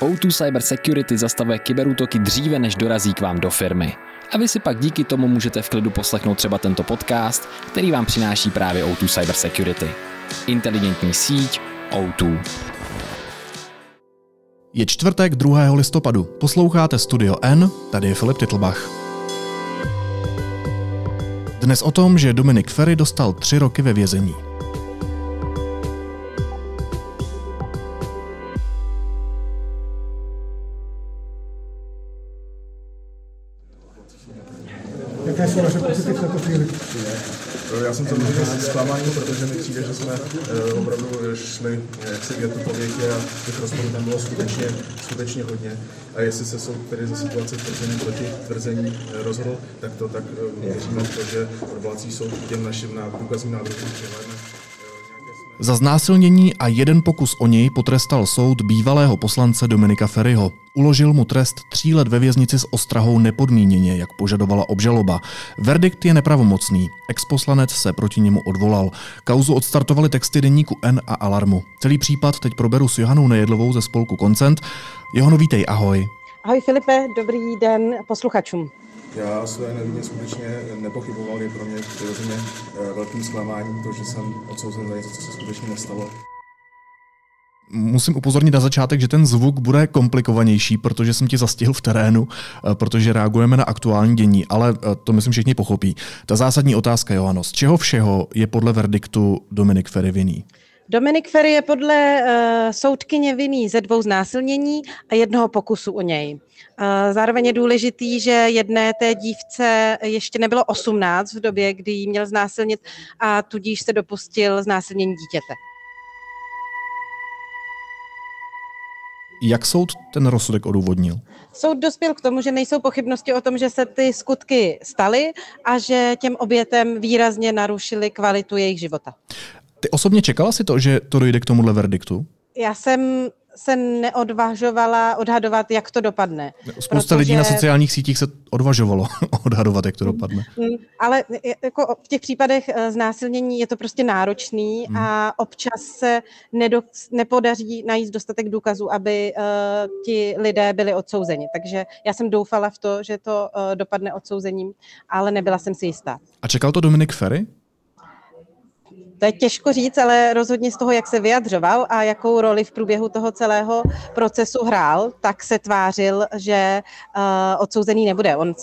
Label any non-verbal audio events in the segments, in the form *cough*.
O2 Cyber Security zastavuje kyberútoky dříve, než dorazí k vám do firmy. A vy si pak díky tomu můžete v klidu poslechnout třeba tento podcast, který vám přináší právě O2 Cyber Security. Inteligentní síť O2. Je čtvrtek 2. listopadu. Posloucháte Studio N, tady je Filip Titlbach. Dnes o tom, že Dominik Ferry dostal tři roky ve vězení. Jaké jsou vaše pocity v této chvíli? Já jsem samozřejmě zklamání, protože mi přijde, že jsme uh, opravdu šli jak se větu po větě a těch rozporů tam bylo skutečně, skutečně hodně. A jestli se soud tedy za situace tvrzení proti tvrzení rozhodl, tak to tak uh, věříme v to, že odvolací soud těm našim důkazním návrhům přihlédne. Za znásilnění a jeden pokus o něj potrestal soud bývalého poslance Dominika Ferryho. Uložil mu trest tří let ve věznici s ostrahou nepodmíněně, jak požadovala obžaloba. Verdikt je nepravomocný. Exposlanec se proti němu odvolal. Kauzu odstartovali texty deníku N a Alarmu. Celý případ teď proberu s Johanou Nejedlovou ze spolku Koncent. Johano, vítej, ahoj. Ahoj Filipe, dobrý den posluchačům. Já své nevině skutečně nepochyboval, je pro mě přirozeně eh, velkým zklamáním to, že jsem odsouzen za něco, co se skutečně nestalo. Musím upozornit na začátek, že ten zvuk bude komplikovanější, protože jsem ti zastihl v terénu, eh, protože reagujeme na aktuální dění, ale eh, to myslím všichni pochopí. Ta zásadní otázka, Johano, z čeho všeho je podle verdiktu Dominik Ferry vinný? Dominik Ferry je podle uh, soudkyně vinný ze dvou znásilnění a jednoho pokusu o něj. Uh, zároveň je důležitý, že jedné té dívce ještě nebylo 18 v době, kdy ji měl znásilnit a tudíž se dopustil znásilnění dítěte. Jak soud ten rozsudek odůvodnil? Soud dospěl k tomu, že nejsou pochybnosti o tom, že se ty skutky staly a že těm obětem výrazně narušily kvalitu jejich života. Ty osobně čekala si to, že to dojde k tomuhle verdiktu? Já jsem se neodvažovala odhadovat, jak to dopadne. Spousta protože... lidí na sociálních sítích se odvažovalo *laughs* odhadovat, jak to dopadne. Mm, ale jako v těch případech eh, znásilnění je to prostě náročný hmm. a občas se nedo, nepodaří najít dostatek důkazů, aby uh, ti lidé byli odsouzeni. Takže já jsem doufala v to, že to uh, dopadne odsouzením, ale nebyla jsem si jistá. A čekal to Dominik Ferry? To je těžko říct, ale rozhodně z toho, jak se vyjadřoval a jakou roli v průběhu toho celého procesu hrál, tak se tvářil, že uh, odsouzený nebude. On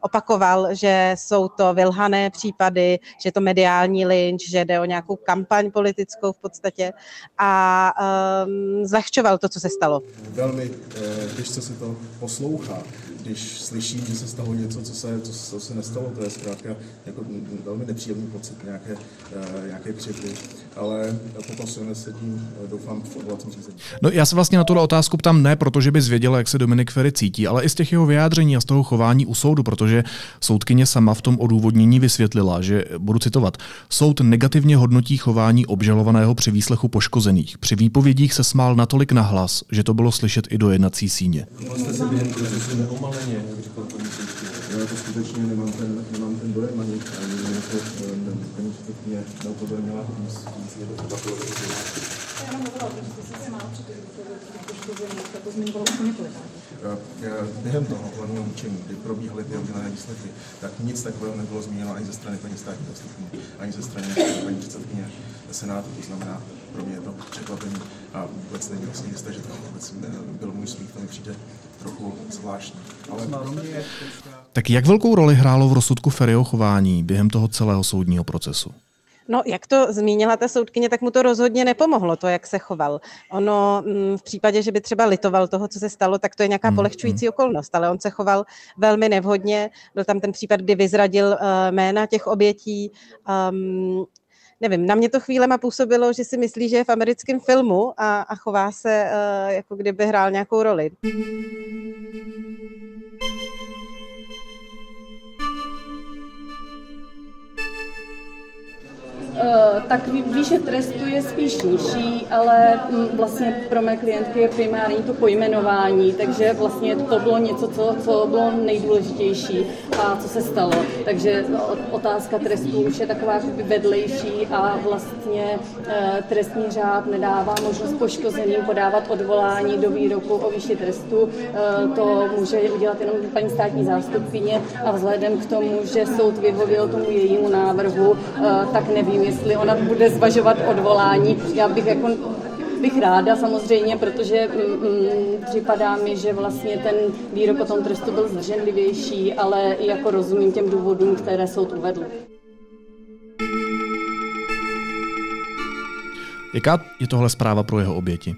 opakoval, že jsou to vylhané případy, že je to mediální lynč, že jde o nějakou kampaň politickou v podstatě a um, zlehčoval to, co se stalo. Velmi eh, těžce se to poslouchá když slyším, že se stalo něco, co se, co, co se nestalo, to je zkrátka jako velmi nepříjemný pocit nějaké, uh, nějaké křivdy. Ale pokusujeme se tím, eh, doufám, v odvolacím řízení. No já se vlastně na tuhle otázku ptám ne, protože bys věděl, jak se Dominik Ferry cítí, ale i z těch jeho vyjádření a z toho chování u soudu, protože soudkyně sama v tom odůvodnění vysvětlila, že, budu citovat, soud negativně hodnotí chování obžalovaného při výslechu poškozených. Při výpovědích se smál natolik nahlas, že to bylo slyšet i do jednací síně. Jste se během opaleně, jak říkal soudkyně. Já jako skutečně nemám ten, nemám ten dojem ani, ani jako paní soudkyně neupozornila víc, víc je to patologické. Já mám mluvila, že jste se poškozených, to zmiňovalo několikrát. Během toho hlavního učení, kdy probíhaly ty oddělené výsledky, tak nic takového nebylo zmíněno ani ze strany paní státní zastupní, ani ze strany paní předsedkyně Senátu, to znamená, pro mě je to překvapení a vůbec není vlastně jisté, že to vůbec byl můj smích, to mi přijde trochu zvláštní. Ale pro mě Tak jak velkou roli hrálo v rozsudku Ferryho chování během toho celého soudního procesu? No, jak to zmínila ta soudkyně, tak mu to rozhodně nepomohlo, to, jak se choval. Ono mm, v případě, že by třeba litoval toho, co se stalo, tak to je nějaká mm, polehčující mm. okolnost, ale on se choval velmi nevhodně. Byl tam ten případ, kdy vyzradil uh, jména těch obětí. Um, nevím, na mě to chvílema působilo, že si myslí, že je v americkém filmu a, a chová se, uh, jako kdyby hrál nějakou roli. Uh, tak výše trestu je spíš nižší, ale mm, vlastně pro mé klientky je primární to pojmenování, takže vlastně to bylo něco, co, co bylo nejdůležitější a co se stalo. Takže otázka trestů už je taková vedlejší a vlastně e, trestní řád nedává možnost poškozeným podávat odvolání do výroku o výši trestu. To může udělat jenom paní státní zástupkyně a vzhledem k tomu, že soud vyhověl tomu jejímu návrhu, tak nevím, jestli ona bude zvažovat odvolání. Já bych jako bych ráda samozřejmě, protože mm, mm, připadá mi, že vlastně ten výrok o tom trestu byl zdrženlivější, ale i jako rozumím těm důvodům, které soud uvedl. Jaká je tohle zpráva pro jeho oběti?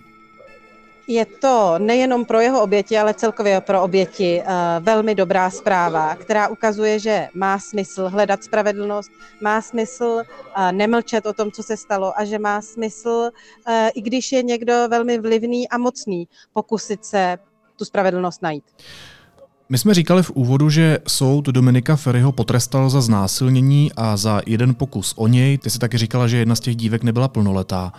Je to nejenom pro jeho oběti, ale celkově pro oběti uh, velmi dobrá zpráva, která ukazuje, že má smysl hledat spravedlnost, má smysl uh, nemlčet o tom, co se stalo a že má smysl, uh, i když je někdo velmi vlivný a mocný, pokusit se tu spravedlnost najít. My jsme říkali v úvodu, že soud Dominika Ferryho potrestal za znásilnění a za jeden pokus o něj. Ty si taky říkala, že jedna z těch dívek nebyla plnoletá.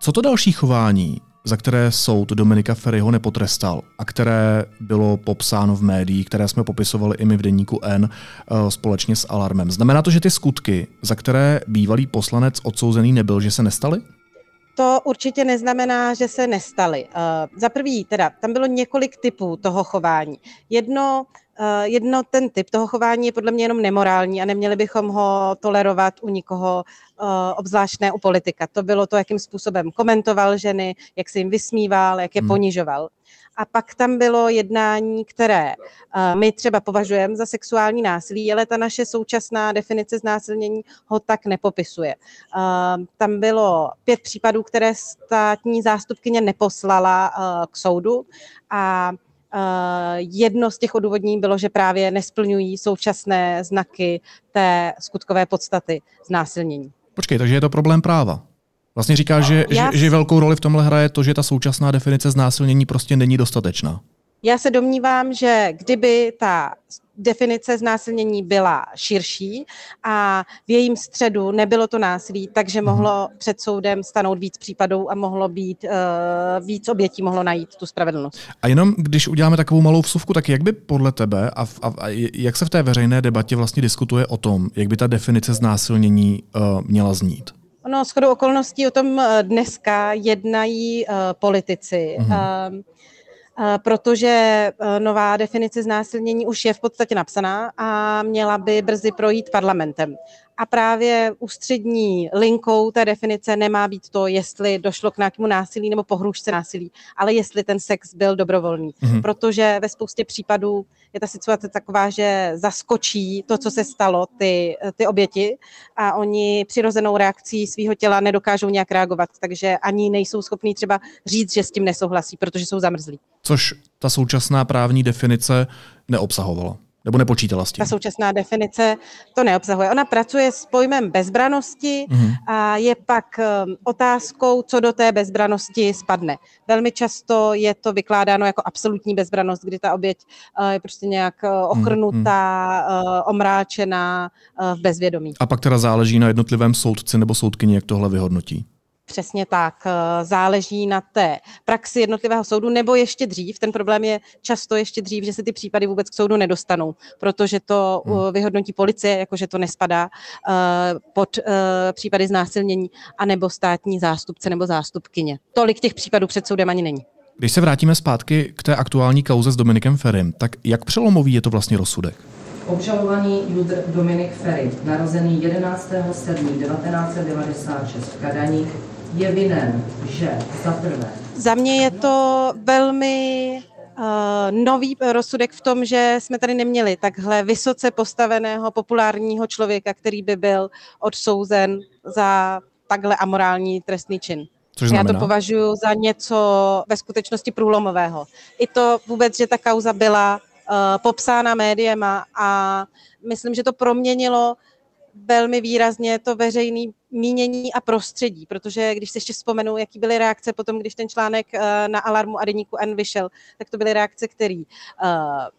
Co to další chování za které soud Dominika Ferryho nepotrestal a které bylo popsáno v médiích, které jsme popisovali i my v deníku N eh, společně s Alarmem. Znamená to, že ty skutky, za které bývalý poslanec odsouzený nebyl, že se nestaly? To určitě neznamená, že se nestaly. Uh, za prvý, teda, tam bylo několik typů toho chování. Jedno jedno, ten typ toho chování je podle mě jenom nemorální a neměli bychom ho tolerovat u nikoho, obzvlášť ne u politika. To bylo to, jakým způsobem komentoval ženy, jak se jim vysmíval, jak je hmm. ponižoval. A pak tam bylo jednání, které uh, my třeba považujeme za sexuální násilí, ale ta naše současná definice znásilnění ho tak nepopisuje. Tam bylo pět případů, které státní zástupkyně neposlala k soudu a Eh, jedno z těch odůvodnění bylo, že právě nesplňují současné znaky té skutkové podstaty znásilnění. Počkej, takže je to problém práva. Vlastně říká, že, Já... že, že velkou roli v tomhle hraje to, že ta současná definice znásilnění prostě není dostatečná. Já se domnívám, že kdyby ta definice znásilnění byla širší a v jejím středu nebylo to násilí, takže mhm. mohlo před soudem stanout víc případů a mohlo být uh, víc obětí, mohlo najít tu spravedlnost. A jenom když uděláme takovou malou vsuvku, tak jak by podle tebe a, a, a jak se v té veřejné debatě vlastně diskutuje o tom, jak by ta definice znásilnění uh, měla znít? No, shodou okolností o tom eh, dneska jednají uh, politici. Uh-huh. Uh, protože e, nová definice znásilnění už je v podstatě napsaná a měla by brzy projít parlamentem. A právě ústřední linkou té definice nemá být to, jestli došlo k nějakému násilí nebo pohrůžce násilí, ale jestli ten sex byl dobrovolný. Mm-hmm. Protože ve spoustě případů je ta situace taková, že zaskočí to, co se stalo, ty, ty oběti a oni přirozenou reakcí svého těla nedokážou nějak reagovat, takže ani nejsou schopní třeba říct, že s tím nesouhlasí, protože jsou zamrzlí. Což ta současná právní definice neobsahovala. Nebo nepočítala s tím? Ta současná definice to neobsahuje. Ona pracuje s pojmem bezbranosti mm-hmm. a je pak um, otázkou, co do té bezbranosti spadne. Velmi často je to vykládáno jako absolutní bezbranost, kdy ta oběť uh, je prostě nějak uh, ochrnutá, mm-hmm. omráčená v bezvědomí. A pak teda záleží na jednotlivém soudci nebo soudkyni, jak tohle vyhodnotí. Přesně tak. Eh, záleží na té praxi jednotlivého soudu, nebo ještě dřív. Ten problém je často ještě dřív, že se ty případy vůbec k soudu nedostanou, protože to hmm. Eh, vyhodnotí policie, jakože to nespadá uh, pod případy znásilnění, anebo státní zástupce nebo zástupkyně. Tolik těch případů před soudem ani není. Když se vrátíme zpátky k té aktuální kauze s Dominikem Ferrym, tak jak přelomový je to vlastně rozsudek? Obžalovaný Judr Dominik Ferry, narozený 11.7.1996 v Kadaních, je vinen, že za prvé. Za mě je to velmi uh, nový rozsudek v tom, že jsme tady neměli takhle vysoce postaveného populárního člověka, který by byl odsouzen za takhle amorální trestný čin. Což Já to považuji za něco ve skutečnosti průlomového. I to vůbec, že ta kauza byla uh, popsána médiema a myslím, že to proměnilo velmi výrazně to veřejné mínění a prostředí, protože když se ještě vzpomenu, jaký byly reakce potom, když ten článek eh, na Alarmu a deníku N vyšel, tak to byly reakce, které eh,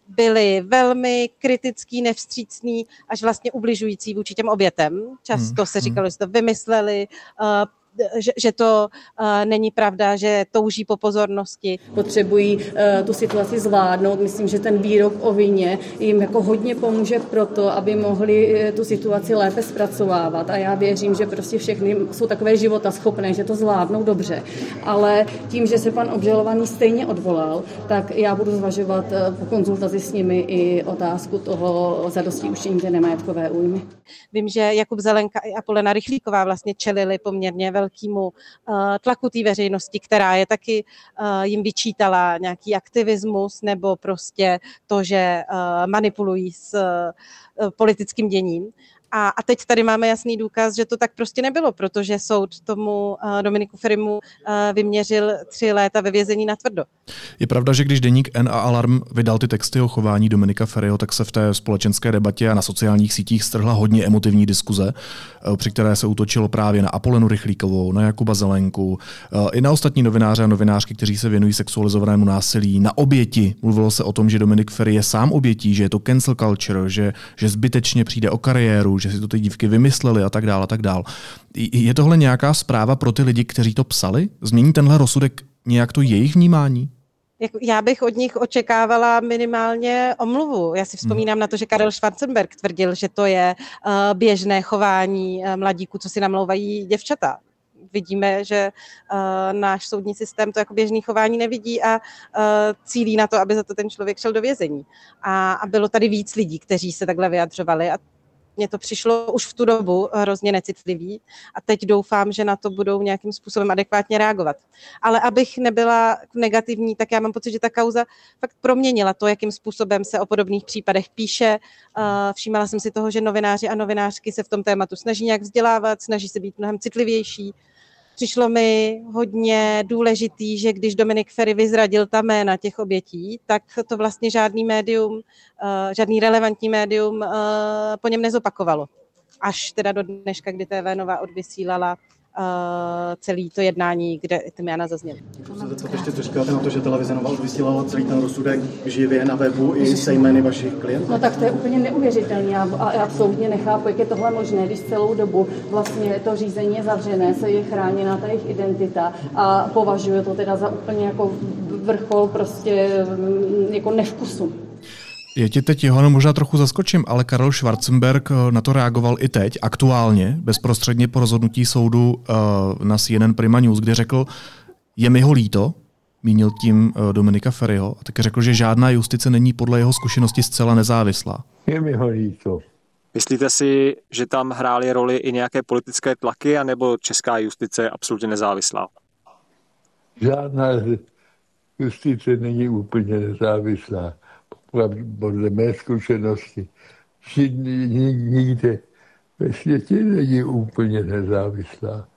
byly velmi kritický, nevstřícný, až vlastně ubližující vůči těm obětem. Často se hmm, říkalo, že to vymysleli, eh, že, že to uh, není pravda, že touží po pozornosti. Potřebují uh, tu situaci zvládnout. Myslím, že ten výrok o vině jim jako hodně pomůže pro to, aby mohli uh, tu situaci lépe zpracovávat. A já věřím, že prostě všechny jsou takové života schopné, že to zvládnou dobře. Ale tím, že se pan obžalovaný stejně odvolal, tak já budu zvažovat uh, po konzultaci s nimi i otázku toho zadosti učinění té nemajetkové újmy. Vím, že Jakub Zelenka i Apolena Rychlíková vlastně čelili poměrně velkému uh, tlaku té veřejnosti, která je taky uh, jim vyčítala nějaký aktivismus nebo prostě to, že uh, manipulují s politickým děním. A, a teď tady máme jasný důkaz, že to tak prostě nebylo, protože soud tomu uh, Dominiku Ferimu uh, vyměřil tři léta ve vězení na tvrdo. Je pravda, že když deník N a Alarm vydal ty texty o chování Dominika Ferryho, tak se v té společenské debatě a na sociálních sítích strhla hodně emotivní diskuze, uh, při které se útočilo právě na Apolenu Rychlíkovou, na Jakuba Zelenku, i na ostatní novináře a novinářky, kteří se věnují sexualizovanému násilí, na oběti. Mluvilo se o tom, že Dominik Ferry je sám obětí, že je to cancel culture, že, že zbytečně přijde o kariéru, že si to ty dívky vymysleli a tak dále a tak dále. Je tohle nějaká zpráva pro ty lidi, kteří to psali? Změní tenhle rozsudek nějak to jejich vnímání? Já bych od nich očekávala minimálně omluvu. Já si vzpomínám hmm. na to, že Karel Schwarzenberg tvrdil, že to je uh, běžné chování uh, mladíků, co si namlouvají děvčata vidíme, že uh, náš soudní systém to jako běžný chování nevidí a uh, cílí na to, aby za to ten člověk šel do vězení. A, a bylo tady víc lidí, kteří se takhle vyjadřovali a mně to přišlo už v tu dobu hrozně necitlivý a teď doufám, že na to budou nějakým způsobem adekvátně reagovat. Ale abych nebyla negativní, tak já mám pocit, že ta kauza fakt proměnila to, jakým způsobem se o podobných případech píše. Všímala jsem si toho, že novináři a novinářky se v tom tématu snaží nějak vzdělávat, snaží se být mnohem citlivější, Přišlo mi hodně důležitý, že když Dominik Ferry vyzradil ta jména těch obětí, tak to vlastně žádný médium, eh, žádný relevantní médium eh, po něm nezopakovalo. Až teda do dneška, kdy TV Nova odvysílala celý to jednání, kde ty jména zazněly. Co ještě co říkáte na to, že televize Nova vysílala celý ten rozsudek živě na webu i se jmény vašich klientů? No tak to je úplně neuvěřitelné a, absolutně nechápu, jak je tohle možné, když celou dobu vlastně to řízení je zavřené, se je chráněna ta jejich identita a považuje to teda za úplně jako vrchol prostě mm, jako nevkusu. Je ti teď jeho, no možná trochu zaskočím, ale Karel Schwarzenberg eh, na to reagoval i teď, aktuálně, bezprostředně po rozhodnutí soudu uh, na CNN Prima News, kde řekl, je mi ho líto, mínil tím uh, Dominika Ferryho, a také řekl, že žádná justice není podle jeho zkušenosti zcela nezávislá. Je mi ho líto. Myslíte si, že tam hrály roli i nějaké politické tlaky, anebo česká justice je absolutně nezávislá? Žádná justice není úplně nezávislá podle mé zkušenosti, nikde ve světě není úplně nezávislá.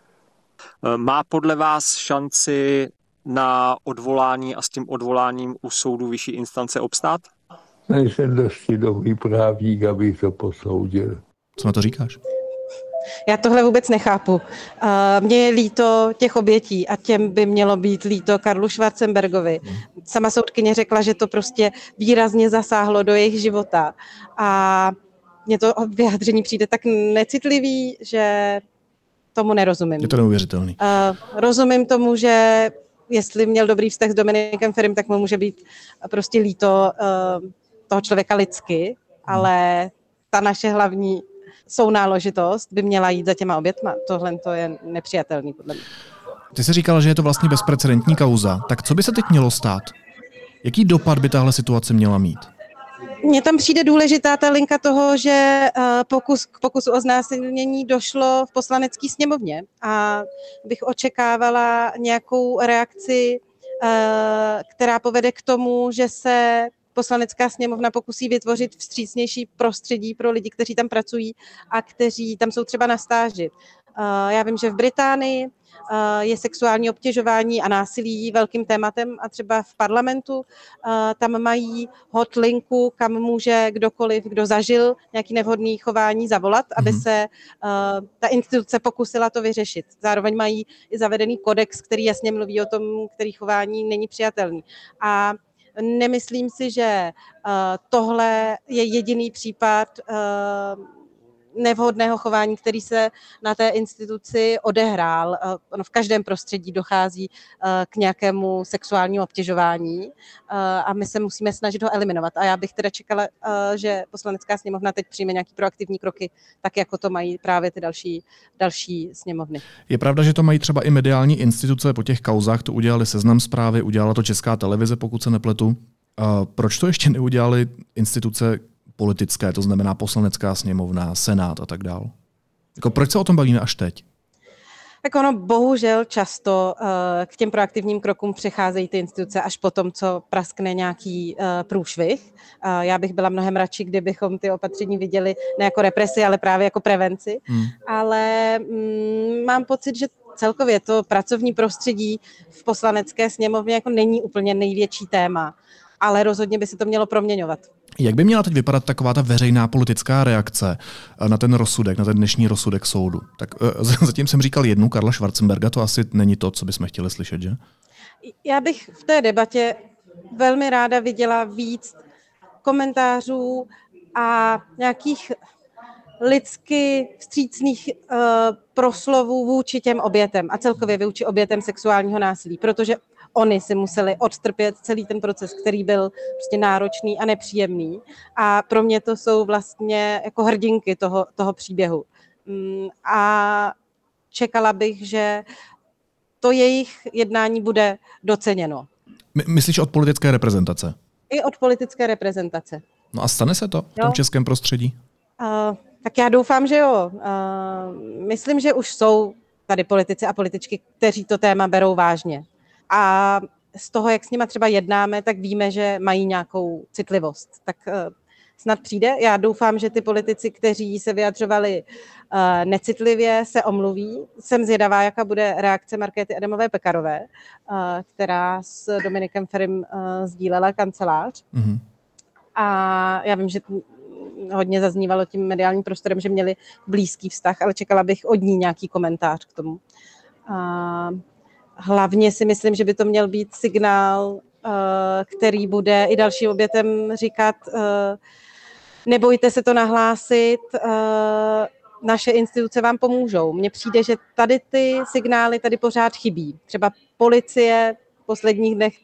Má podle vás šanci na odvolání a s tím odvoláním u soudu vyšší instance obstát? Nejsem dosti dobrý právník, abych to posoudil. Co na to říkáš? Já tohle vůbec nechápu. Mně je líto těch obětí a těm by mělo být líto Karlu Schwarzenbergovi. Sama soudkyně řekla, že to prostě výrazně zasáhlo do jejich života a mně to vyjádření přijde tak necitlivý, že tomu nerozumím. Je to neuvěřitelný. rozumím tomu, že jestli měl dobrý vztah s Dominikem Ferim, tak mu může být prostě líto uh, toho člověka lidsky, ale ta naše hlavní sounáložitost by měla jít za těma obětma. Tohle to je nepřijatelný podle mě. Ty jsi říkala, že je to vlastně bezprecedentní kauza. Tak co by se teď mělo stát? Jaký dopad by tahle situace měla mít? Mně tam přijde důležitá ta linka toho, že eh, pokus, k pokusu o znásilnění došlo v poslanecké sněmovně a bych očekávala nějakou reakci, eh, která povede k tomu, že se poslanecká sněmovna pokusí vytvořit vstřícnější prostředí pro lidi, kteří tam pracují a kteří tam jsou třeba na stáži. Já vím, že v Británii je sexuální obtěžování a násilí velkým tématem a třeba v parlamentu tam mají hotlinku, kam může kdokoliv, kdo zažil nějaký nevhodný chování, zavolat, aby mhm. se ta instituce pokusila to vyřešit. Zároveň mají i zavedený kodex, který jasně mluví o tom, který chování není přijatelný. A nemyslím si, že tohle je jediný případ nevhodného chování, který se na té instituci odehrál. Eh, v každém prostředí dochází eh, k nějakému sexuálnímu obtěžování eh, a my se musíme snažit ho eliminovat. A já bych teda čekala, že poslanecká sněmovna teď přijme nějaký proaktivní kroky, tak jako to mají právě ty další, další sněmovny. Je pravda, že to mají třeba i mediální instituce po těch kauzách, to udělali seznam zprávy, udělala to Česká televize, pokud se nepletu. Proč to ještě neudělali instituce, politické, to znamená poslanecká sněmovna, senát a tak dál. Jako proč se o tom bavíme až teď? Tak ono bohužel často uh, k těm proaktivním krokům přicházejí ty instituce až po tom, co praskne nějaký uh, průšvih. Uh, já bych byla mnohem radši, kdybychom ty opatření viděli ne jako represi, ale právě jako prevenci. Hmm. Ale mm, mám pocit, že celkově to pracovní prostředí v poslanecké sněmovně jako není úplně největší téma, ale rozhodně by se to mělo proměňovat. Jak by měla teď vypadat taková ta veřejná politická reakce eh, na ten rozsudek, na ten dnešní rozsudek soudu? Tak eh, *laughs* zatím jsem říkal jednu Karla Schwarzenberga, to asi není to, co bychom chtěli slyšet, že? Já bych v té debatě velmi ráda viděla víc komentářů a nějakých lidsky vstřícných uh, proslovů vůči těm obětem a celkově vůči obětem sexuálního násilí, protože oni si museli odtrpět celý ten proces, který byl prostě náročný a nepříjemný. A pro mě to jsou vlastně jako hrdinky toho, toho příběhu. Mm, a čekala bych, že to jejich jednání bude doceněno. My, myslíš od politické reprezentace? I od politické reprezentace. No a stane se to v tom jo. českém prostředí? Uh, tak já doufám, že jo. Uh, myslím, že už jsou tady politici a političky, kteří to téma berou vážně a z toho, jak s nima třeba jednáme, tak víme, že mají nějakou citlivost. Tak uh, snad přijde. Já doufám, že ty politici, kteří se vyjadřovali uh, necitlivě, se omluví. Jsem zvědavá, jaká bude reakce Markéty Adamové Pekarové, uh, která s Dominikem Ferim sdílela kancelář. Mm-hmm. A já vím, že hodně zaznívalo tím mediálním prostorem, že měli blízký vztah, ale čekala bych od ní nějaký komentář k tomu. Uh, hlavně si myslím, že by to měl být signál, eh, který bude i dalším obětem říkat, eh, nebojte se to nahlásit, eh, naše instituce vám pomůžou. Mně přijde, že tady ty signály tady pořád chybí. Třeba policie v posledních dnech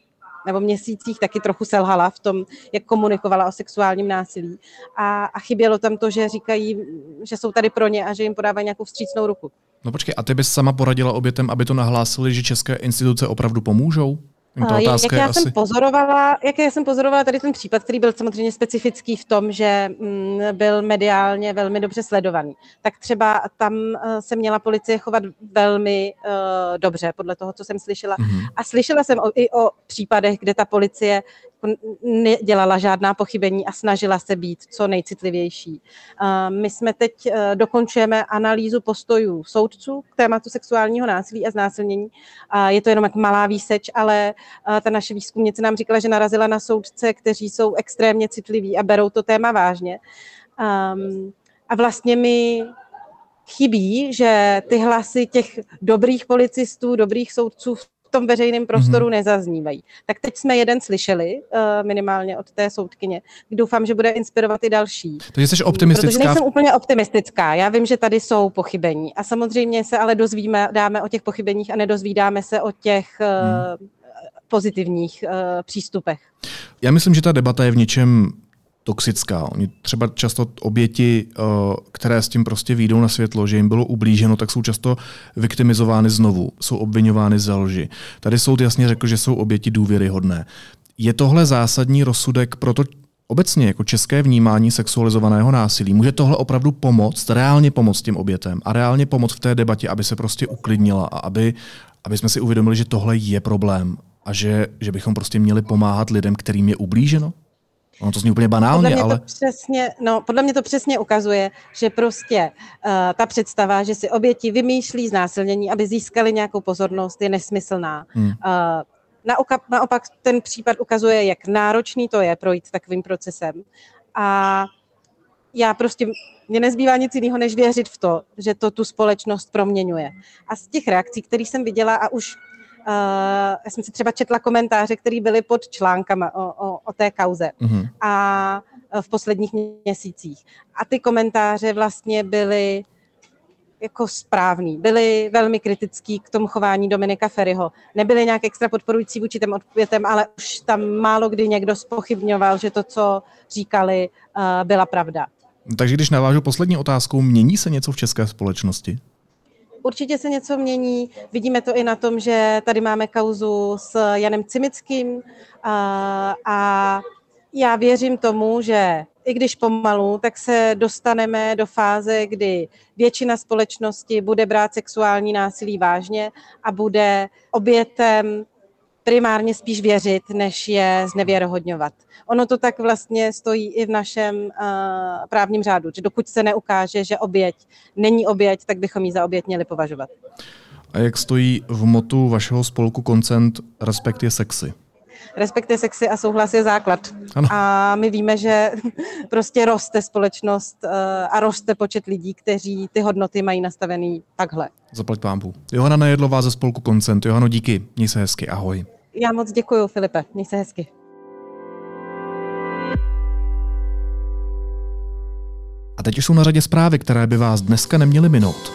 nebo měsících taky trochu selhala v tom, jak komunikovala o sexuálním násilí. A, a chybělo tam to, že říkají, že jsou tady pro ně a že jim podávají nějakou vstřícnou ruku. No počkej, a ty bys sama poradila obětem, aby to nahlásili, že české instituce opravdu pomůžou? Ta otázka jak já, asi... jsem pozorovala, jak já jsem pozorovala tady ten případ, který byl samozřejmě specifický v tom, že mm, byl mediálně velmi dobře sledovaný, tak třeba tam uh, se měla policie chovat velmi uh, dobře, podle toho, co jsem slyšela. Mm-hmm. A slyšela jsem o, i o případech, kde ta policie nedělala žádná pochybení a snažila se být co nejcitlivější. My jsme teď e, dokončujeme analýzu postojů soudců k tématu sexuálního násilí a znásilnění. Je to jenom jak malá výseč, ale e, ta naše výzkumnice nám říkala, že narazila na soudce, kteří jsou extrémně citliví a berou to téma vážně. A vlastně mi chybí, že ty hlasy těch dobrých policistů, dobrých soudců v tom veřejném prostoru mm-hmm. nezaznívají. Tak teď jsme jeden slyšeli, uh, minimálně od té soudkyně. Doufám, že bude inspirovat i další. Takže jsi optimistická? Protože nejsem úplně optimistická. Já vím, že tady jsou pochybení. A samozřejmě se ale dozvíme, dáme o těch pochybeních a nedozvídáme se o těch uh, pozitivních uh, přístupech. Já myslím, že ta debata je v něčem toxická. Oni třeba často oběti, eh, které s tím prostě výjdou na světlo, že jim bylo ublíženo, tak jsou často viktimizovány znovu, jsou obvinovány za lži. Tady soud jasně řekl, že jsou oběti důvěryhodné. Je tohle zásadní rozsudek proto obecně jako české vnímání sexualizovaného násilí? Může tohle opravdu pomoct, reálně pomoct těm obětem a reálně pomoct v té debatě, aby se prostě uklidnila a aby, aby jsme si uvědomili, že tohle je problém a že, že bychom prostě měli pomáhat lidem, kterým je ublíženo? Ono to zní úplně banálně, podle mě ale... To přesně, no, podle mě to přesně ukazuje, že prostě uh, ta představa, že si oběti vymýšlí znásilnění, aby získali nějakou pozornost, je nesmyslná. Hmm. Uh, naopak, naopak ten případ ukazuje, jak náročný to je projít takovým procesem. A já prostě, mě nezbývá nic jiného, než věřit v to, že to tu společnost proměňuje. A z těch reakcí, které jsem viděla a už Uh, já jsem si třeba četla komentáře, které byly pod článkama o, o, o té kauze mm-hmm. a v posledních měsících. A ty komentáře vlastně byly jako správný. Byli velmi kritický k tomu chování Dominika Ferryho. Nebyli nějak extra podporující vůči těm odpovětem, ale už tam málo kdy někdo spochybňoval, že to, co říkali, uh, byla pravda. Takže když navážu poslední otázkou, mění se něco v české společnosti? Určitě se něco mění. Vidíme to i na tom, že tady máme kauzu s Janem Cimickým a, a já věřím tomu, že i když pomalu, tak se dostaneme do fáze, kdy většina společnosti bude brát sexuální násilí vážně a bude obětem primárně spíš věřit, než je znevěrohodňovat. Ono to tak vlastně stojí i v našem uh, právním řádu, že dokud se neukáže, že oběť není oběť, tak bychom ji za oběť měli považovat. A jak stojí v motu vašeho spolku koncent Respekt je sexy? Respekt je sexy a souhlas je základ. Ano. A my víme, že *laughs* prostě roste společnost uh, a roste počet lidí, kteří ty hodnoty mají nastavený takhle. Zaplať pámbu. Johana Nejedlová ze spolku Koncent. Johano, díky. Měj se hezky. Ahoj. Já moc děkuji, Filipe. Měj se hezky. A teď už jsou na řadě zprávy, které by vás dneska neměly minout.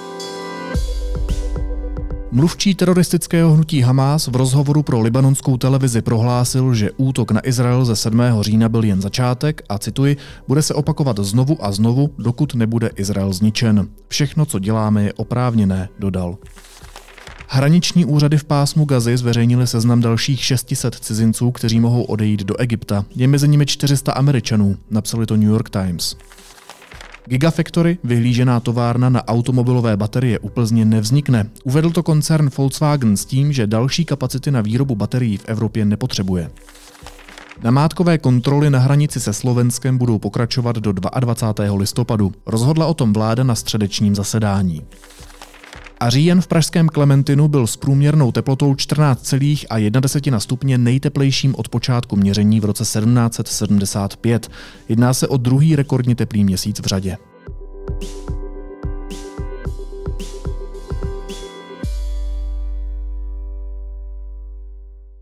Mluvčí teroristického hnutí Hamas v rozhovoru pro libanonskou televizi prohlásil, že útok na Izrael ze 7. října byl jen začátek a cituji, bude se opakovat znovu a znovu, dokud nebude Izrael zničen. Všechno, co děláme, je oprávněné, dodal. Hraniční úřady v pásmu Gazy zveřejnili seznam dalších 600 cizinců, kteří mohou odejít do Egypta. Je mezi nimi 400 Američanů, napsali to New York Times. Gigafactory, vyhlížená továrna na automobilové baterie u Plzně nevznikne. Uvedl to koncern Volkswagen s tím, že další kapacity na výrobu baterií v Evropě nepotřebuje. Namátkové kontroly na hranici se Slovenskem budou pokračovat do 22. listopadu. Rozhodla o tom vláda na středečním zasedání. A říjen v pražském Klementinu byl s průměrnou teplotou 14,1 stupně nejteplejším od počátku měření v roce 1775. Jedná se o druhý rekordně teplý měsíc v řadě.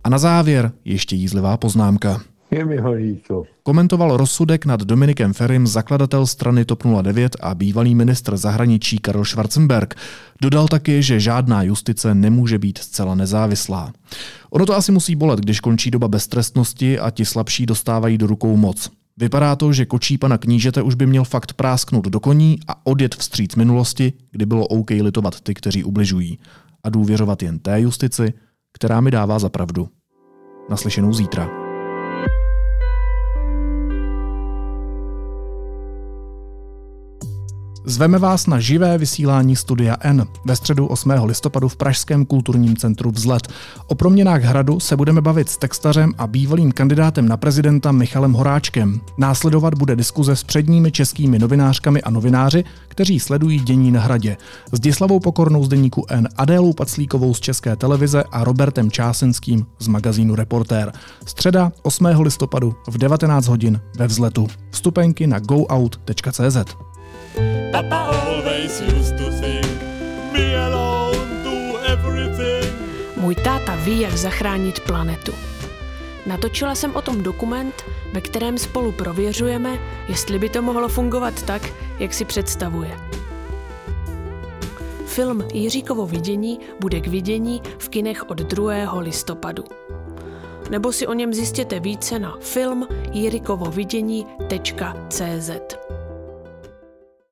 A na závěr ještě jízlivá poznámka. Je mi ho líto. Komentoval rozsudek nad Dominikem Ferim, zakladatel strany TOP 09 a bývalý ministr zahraničí Karel Schwarzenberg. Dodal taky, že žádná justice nemůže být zcela nezávislá. Ono to asi musí bolet, když končí doba beztrestnosti a ti slabší dostávají do rukou moc. Vypadá to, že kočí pana knížete už by měl fakt prásknout do koní a odjet vstříc minulosti, kdy bylo OK litovat ty, kteří ubližují. A důvěřovat jen té justici, která mi dává za pravdu. Naslyšenou zítra. Zveme vás na živé vysílání Studia N ve středu 8. listopadu v Pražském kulturním centru Vzlet. O proměnách hradu se budeme bavit s textařem a bývalým kandidátem na prezidenta Michalem Horáčkem. Následovat bude diskuze s předními českými novinářkami a novináři, kteří sledují dění na hradě. S Dislavou Pokornou z deníku N, Adélou Paclíkovou z České televize a Robertem Čásenským z magazínu Reportér. Středa 8. listopadu v 19 hodin ve Vzletu. Vstupenky na goout.cz. Papa always used to sing, me alone do everything. Můj táta ví, jak zachránit planetu. Natočila jsem o tom dokument, ve kterém spolu prověřujeme, jestli by to mohlo fungovat tak, jak si představuje. Film Jiříkovo vidění bude k vidění v kinech od 2. listopadu. Nebo si o něm zjistěte více na film jirikovovidění.cz.